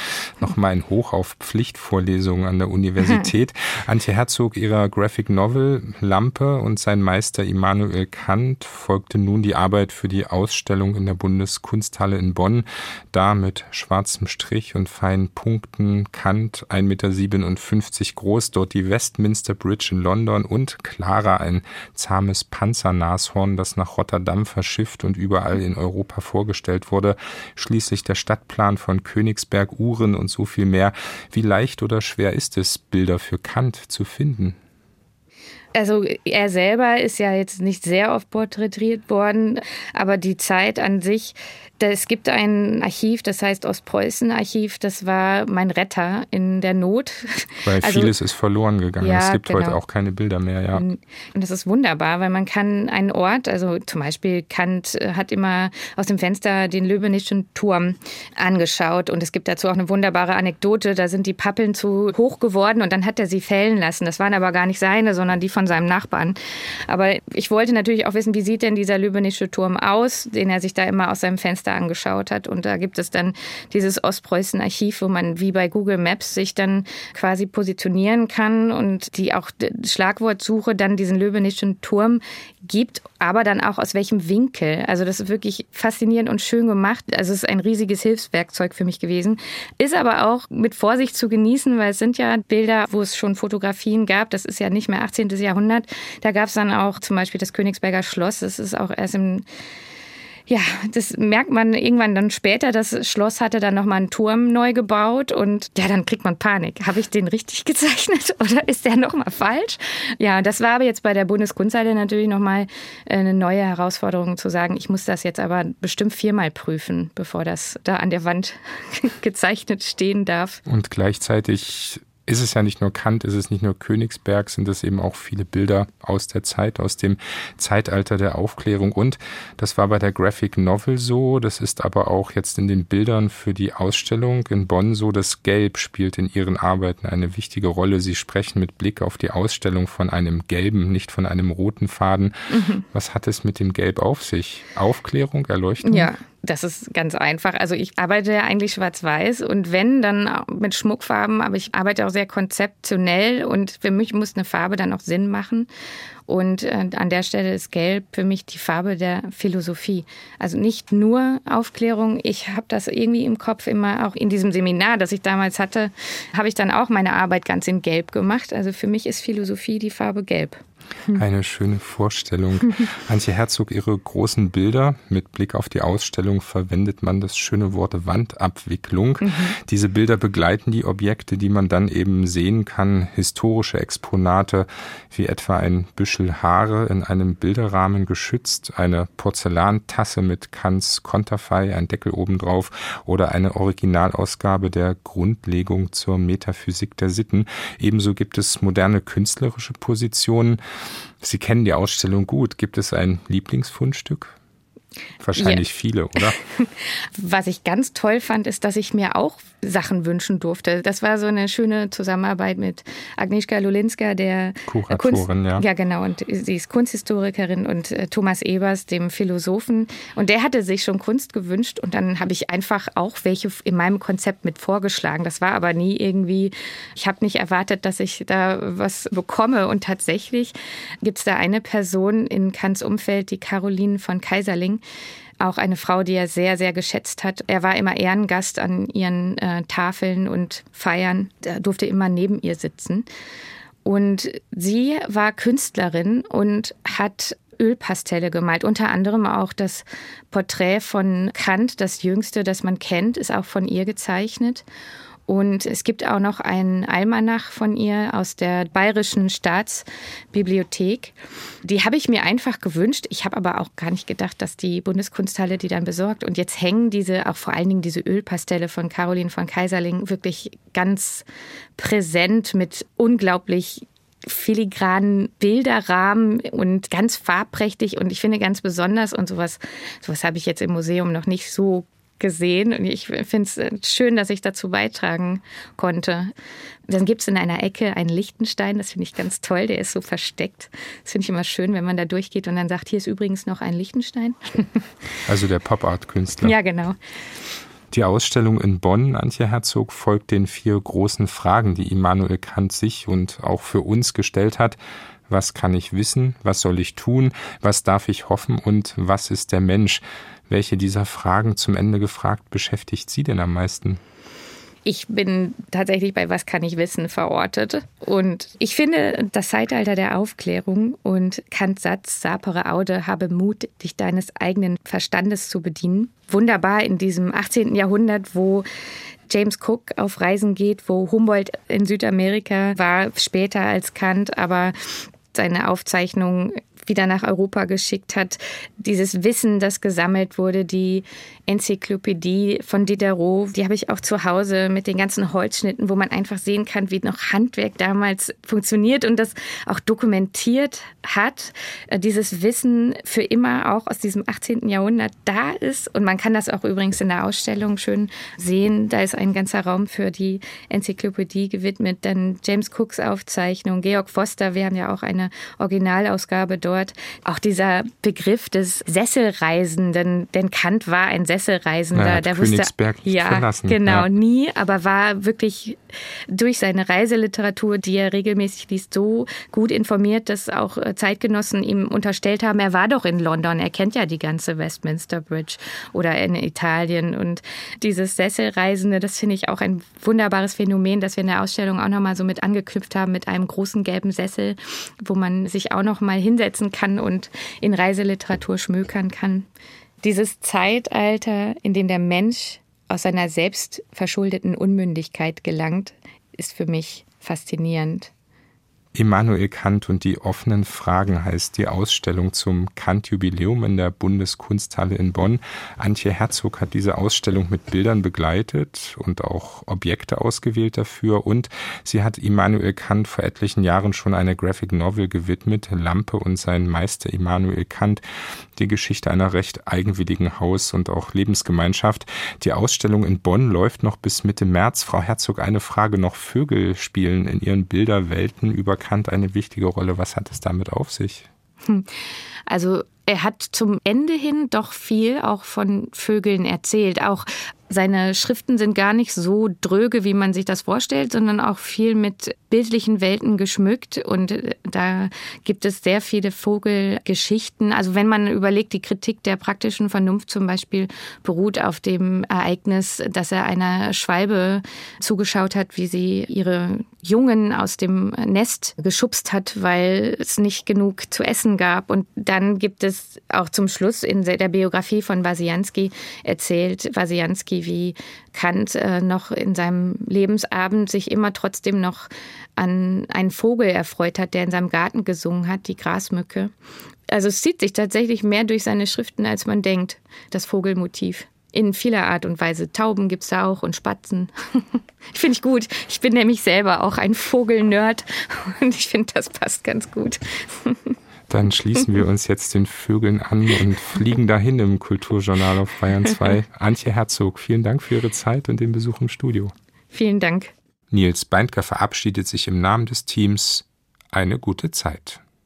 nochmal ein Hoch auf Pflichtvorlesungen an der Universität. Antje Herzog ihrer Graphic Novel Lampe und sein Meister Immanuel Kant folgte nun die Arbeit für die Ausstellung in der Bundeskunsthalle in Bonn. Da mit schwarzem Strich und feinen Punkten Kant 1,57 Meter groß, dort die Westminster Bridge in London und Clara ein zahmes Panzernashorn, das nach Rotterdam verschifft Schrift und überall in Europa vorgestellt wurde, schließlich der Stadtplan von Königsberg, Uhren und so viel mehr. Wie leicht oder schwer ist es, Bilder für Kant zu finden? Also er selber ist ja jetzt nicht sehr oft porträtiert worden, aber die Zeit an sich es gibt ein Archiv, das heißt Ostpreußen-Archiv. Das war mein Retter in der Not. Weil also, vieles ist verloren gegangen. Ja, es gibt genau. heute auch keine Bilder mehr, ja. Und das ist wunderbar, weil man kann einen Ort, also zum Beispiel Kant äh, hat immer aus dem Fenster den Löbenischen Turm angeschaut und es gibt dazu auch eine wunderbare Anekdote. Da sind die Pappeln zu hoch geworden und dann hat er sie fällen lassen. Das waren aber gar nicht seine, sondern die von seinem Nachbarn. Aber ich wollte natürlich auch wissen, wie sieht denn dieser Löbenische Turm aus, den er sich da immer aus seinem Fenster angeschaut hat. Und da gibt es dann dieses Ostpreußen-Archiv, wo man wie bei Google Maps sich dann quasi positionieren kann und die auch Schlagwortsuche dann diesen Löwenischen Turm gibt, aber dann auch aus welchem Winkel. Also das ist wirklich faszinierend und schön gemacht. Also es ist ein riesiges Hilfswerkzeug für mich gewesen. Ist aber auch mit Vorsicht zu genießen, weil es sind ja Bilder, wo es schon Fotografien gab. Das ist ja nicht mehr 18. Jahrhundert. Da gab es dann auch zum Beispiel das Königsberger Schloss. Das ist auch erst im ja, das merkt man irgendwann dann später. Das Schloss hatte dann nochmal einen Turm neu gebaut und ja, dann kriegt man Panik. Habe ich den richtig gezeichnet oder ist der nochmal falsch? Ja, das war aber jetzt bei der Bundeskunsthalle natürlich nochmal eine neue Herausforderung zu sagen, ich muss das jetzt aber bestimmt viermal prüfen, bevor das da an der Wand gezeichnet stehen darf. Und gleichzeitig ist es ja nicht nur Kant, ist es nicht nur Königsberg, sind es eben auch viele Bilder aus der Zeit, aus dem Zeitalter der Aufklärung. Und das war bei der Graphic Novel so, das ist aber auch jetzt in den Bildern für die Ausstellung in Bonn so, das Gelb spielt in ihren Arbeiten eine wichtige Rolle. Sie sprechen mit Blick auf die Ausstellung von einem gelben, nicht von einem roten Faden. Mhm. Was hat es mit dem Gelb auf sich? Aufklärung, Erleuchtung? Ja, das ist ganz einfach. Also ich arbeite ja eigentlich schwarz-weiß und wenn, dann mit Schmuckfarben, aber ich arbeite auch sehr konzeptionell und für mich muss eine Farbe dann auch Sinn machen. Und äh, an der Stelle ist Gelb für mich die Farbe der Philosophie. Also nicht nur Aufklärung. Ich habe das irgendwie im Kopf immer auch in diesem Seminar, das ich damals hatte, habe ich dann auch meine Arbeit ganz in Gelb gemacht. Also für mich ist Philosophie die Farbe Gelb. Eine schöne Vorstellung. Antje Herzog, Ihre großen Bilder mit Blick auf die Ausstellung verwendet man das schöne Wort Wandabwicklung. Mhm. Diese Bilder begleiten die Objekte, die man dann eben sehen kann, historische Exponate wie etwa ein Büschel Haare in einem Bilderrahmen geschützt, eine Porzellantasse mit Kants Konterfei, ein Deckel obendrauf oder eine Originalausgabe der Grundlegung zur Metaphysik der Sitten. Ebenso gibt es moderne künstlerische Positionen, Sie kennen die Ausstellung gut. Gibt es ein Lieblingsfundstück? Wahrscheinlich ja. viele, oder? Was ich ganz toll fand, ist, dass ich mir auch Sachen wünschen durfte. Das war so eine schöne Zusammenarbeit mit Agnieszka Lulinska, der Kuratorin, Kunst, ja. Ja, genau. Und sie ist Kunsthistorikerin und äh, Thomas Ebers, dem Philosophen. Und der hatte sich schon Kunst gewünscht und dann habe ich einfach auch welche in meinem Konzept mit vorgeschlagen. Das war aber nie irgendwie, ich habe nicht erwartet, dass ich da was bekomme. Und tatsächlich gibt es da eine Person in Kants Umfeld, die Caroline von Kaiserling, auch eine Frau, die er sehr, sehr geschätzt hat. Er war immer Ehrengast an ihren äh, Tafeln und Feiern. Er durfte immer neben ihr sitzen. Und sie war Künstlerin und hat Ölpastelle gemalt. Unter anderem auch das Porträt von Kant, das jüngste, das man kennt, ist auch von ihr gezeichnet. Und es gibt auch noch einen Almanach von ihr aus der Bayerischen Staatsbibliothek. Die habe ich mir einfach gewünscht. Ich habe aber auch gar nicht gedacht, dass die Bundeskunsthalle die dann besorgt. Und jetzt hängen diese, auch vor allen Dingen diese Ölpastelle von Caroline von Kaiserling, wirklich ganz präsent mit unglaublich filigranen Bilderrahmen und ganz farbprächtig und ich finde ganz besonders und sowas, sowas habe ich jetzt im Museum noch nicht so gesehen und ich finde es äh, schön, dass ich dazu beitragen konnte. Dann gibt es in einer Ecke einen Lichtenstein, das finde ich ganz toll, der ist so versteckt. Das finde ich immer schön, wenn man da durchgeht und dann sagt, hier ist übrigens noch ein Lichtenstein. Also der Pop-Art-Künstler. Ja, genau. Die Ausstellung in Bonn, Antje Herzog, folgt den vier großen Fragen, die Immanuel Kant sich und auch für uns gestellt hat. Was kann ich wissen? Was soll ich tun? Was darf ich hoffen? Und was ist der Mensch? Welche dieser Fragen zum Ende gefragt beschäftigt Sie denn am meisten? Ich bin tatsächlich bei Was kann ich wissen verortet. Und ich finde, das Zeitalter der Aufklärung und Kants Satz, sapere aude, habe Mut, dich deines eigenen Verstandes zu bedienen. Wunderbar in diesem 18. Jahrhundert, wo James Cook auf Reisen geht, wo Humboldt in Südamerika war, später als Kant, aber seine Aufzeichnungen wieder nach Europa geschickt hat. Dieses Wissen, das gesammelt wurde, die Enzyklopädie von Diderot, die habe ich auch zu Hause mit den ganzen Holzschnitten, wo man einfach sehen kann, wie noch Handwerk damals funktioniert und das auch dokumentiert hat. Äh, dieses Wissen für immer auch aus diesem 18. Jahrhundert da ist. Und man kann das auch übrigens in der Ausstellung schön sehen. Da ist ein ganzer Raum für die Enzyklopädie gewidmet. Dann James Cooks Aufzeichnung, Georg Foster, wir haben ja auch eine Originalausgabe dort dort. Auch dieser Begriff des Sesselreisenden, denn Kant war ein Sesselreisender. Ja, der Königsberg wusste, ja, verlassen. genau, ja. nie, aber war wirklich durch seine Reiseliteratur, die er regelmäßig liest, so gut informiert, dass auch äh, Zeitgenossen ihm unterstellt haben, er war doch in London, er kennt ja die ganze Westminster Bridge oder in Italien. Und dieses Sesselreisende, das finde ich auch ein wunderbares Phänomen, das wir in der Ausstellung auch nochmal so mit angeknüpft haben, mit einem großen gelben Sessel, wo man sich auch nochmal hinsetzen kann und in Reiseliteratur schmökern kann. Dieses Zeitalter, in dem der Mensch aus seiner selbstverschuldeten Unmündigkeit gelangt, ist für mich faszinierend. Immanuel Kant und die offenen Fragen heißt die Ausstellung zum Kant-Jubiläum in der Bundeskunsthalle in Bonn. Antje Herzog hat diese Ausstellung mit Bildern begleitet und auch Objekte ausgewählt dafür. Und sie hat Immanuel Kant vor etlichen Jahren schon eine Graphic Novel gewidmet, Lampe und sein Meister Immanuel Kant, die Geschichte einer recht eigenwilligen Haus- und auch Lebensgemeinschaft. Die Ausstellung in Bonn läuft noch bis Mitte März. Frau Herzog, eine Frage noch. Vögel spielen in ihren Bilderwelten über Kant eine wichtige Rolle. Was hat es damit auf sich? Hm. Also er hat zum Ende hin doch viel auch von Vögeln erzählt. Auch seine Schriften sind gar nicht so dröge, wie man sich das vorstellt, sondern auch viel mit bildlichen Welten geschmückt. Und äh, da gibt es sehr viele Vogelgeschichten. Also wenn man überlegt, die Kritik der praktischen Vernunft zum Beispiel beruht auf dem Ereignis, dass er einer Schwalbe zugeschaut hat, wie sie ihre Jungen aus dem Nest geschubst hat, weil es nicht genug zu essen gab. Und dann gibt es auch zum Schluss in der Biografie von Wasianski erzählt, Wasianski wie Kant äh, noch in seinem Lebensabend sich immer trotzdem noch an einen Vogel erfreut hat, der in seinem Garten gesungen hat, die Grasmücke. Also es zieht sich tatsächlich mehr durch seine Schriften, als man denkt, das Vogelmotiv. In vieler Art und Weise. Tauben gibt es da auch und Spatzen. finde ich gut. Ich bin nämlich selber auch ein Vogelnerd und ich finde, das passt ganz gut. Dann schließen wir uns jetzt den Vögeln an und fliegen dahin im Kulturjournal auf Bayern 2. Antje Herzog, vielen Dank für Ihre Zeit und den Besuch im Studio. Vielen Dank. Nils Beindker verabschiedet sich im Namen des Teams. Eine gute Zeit.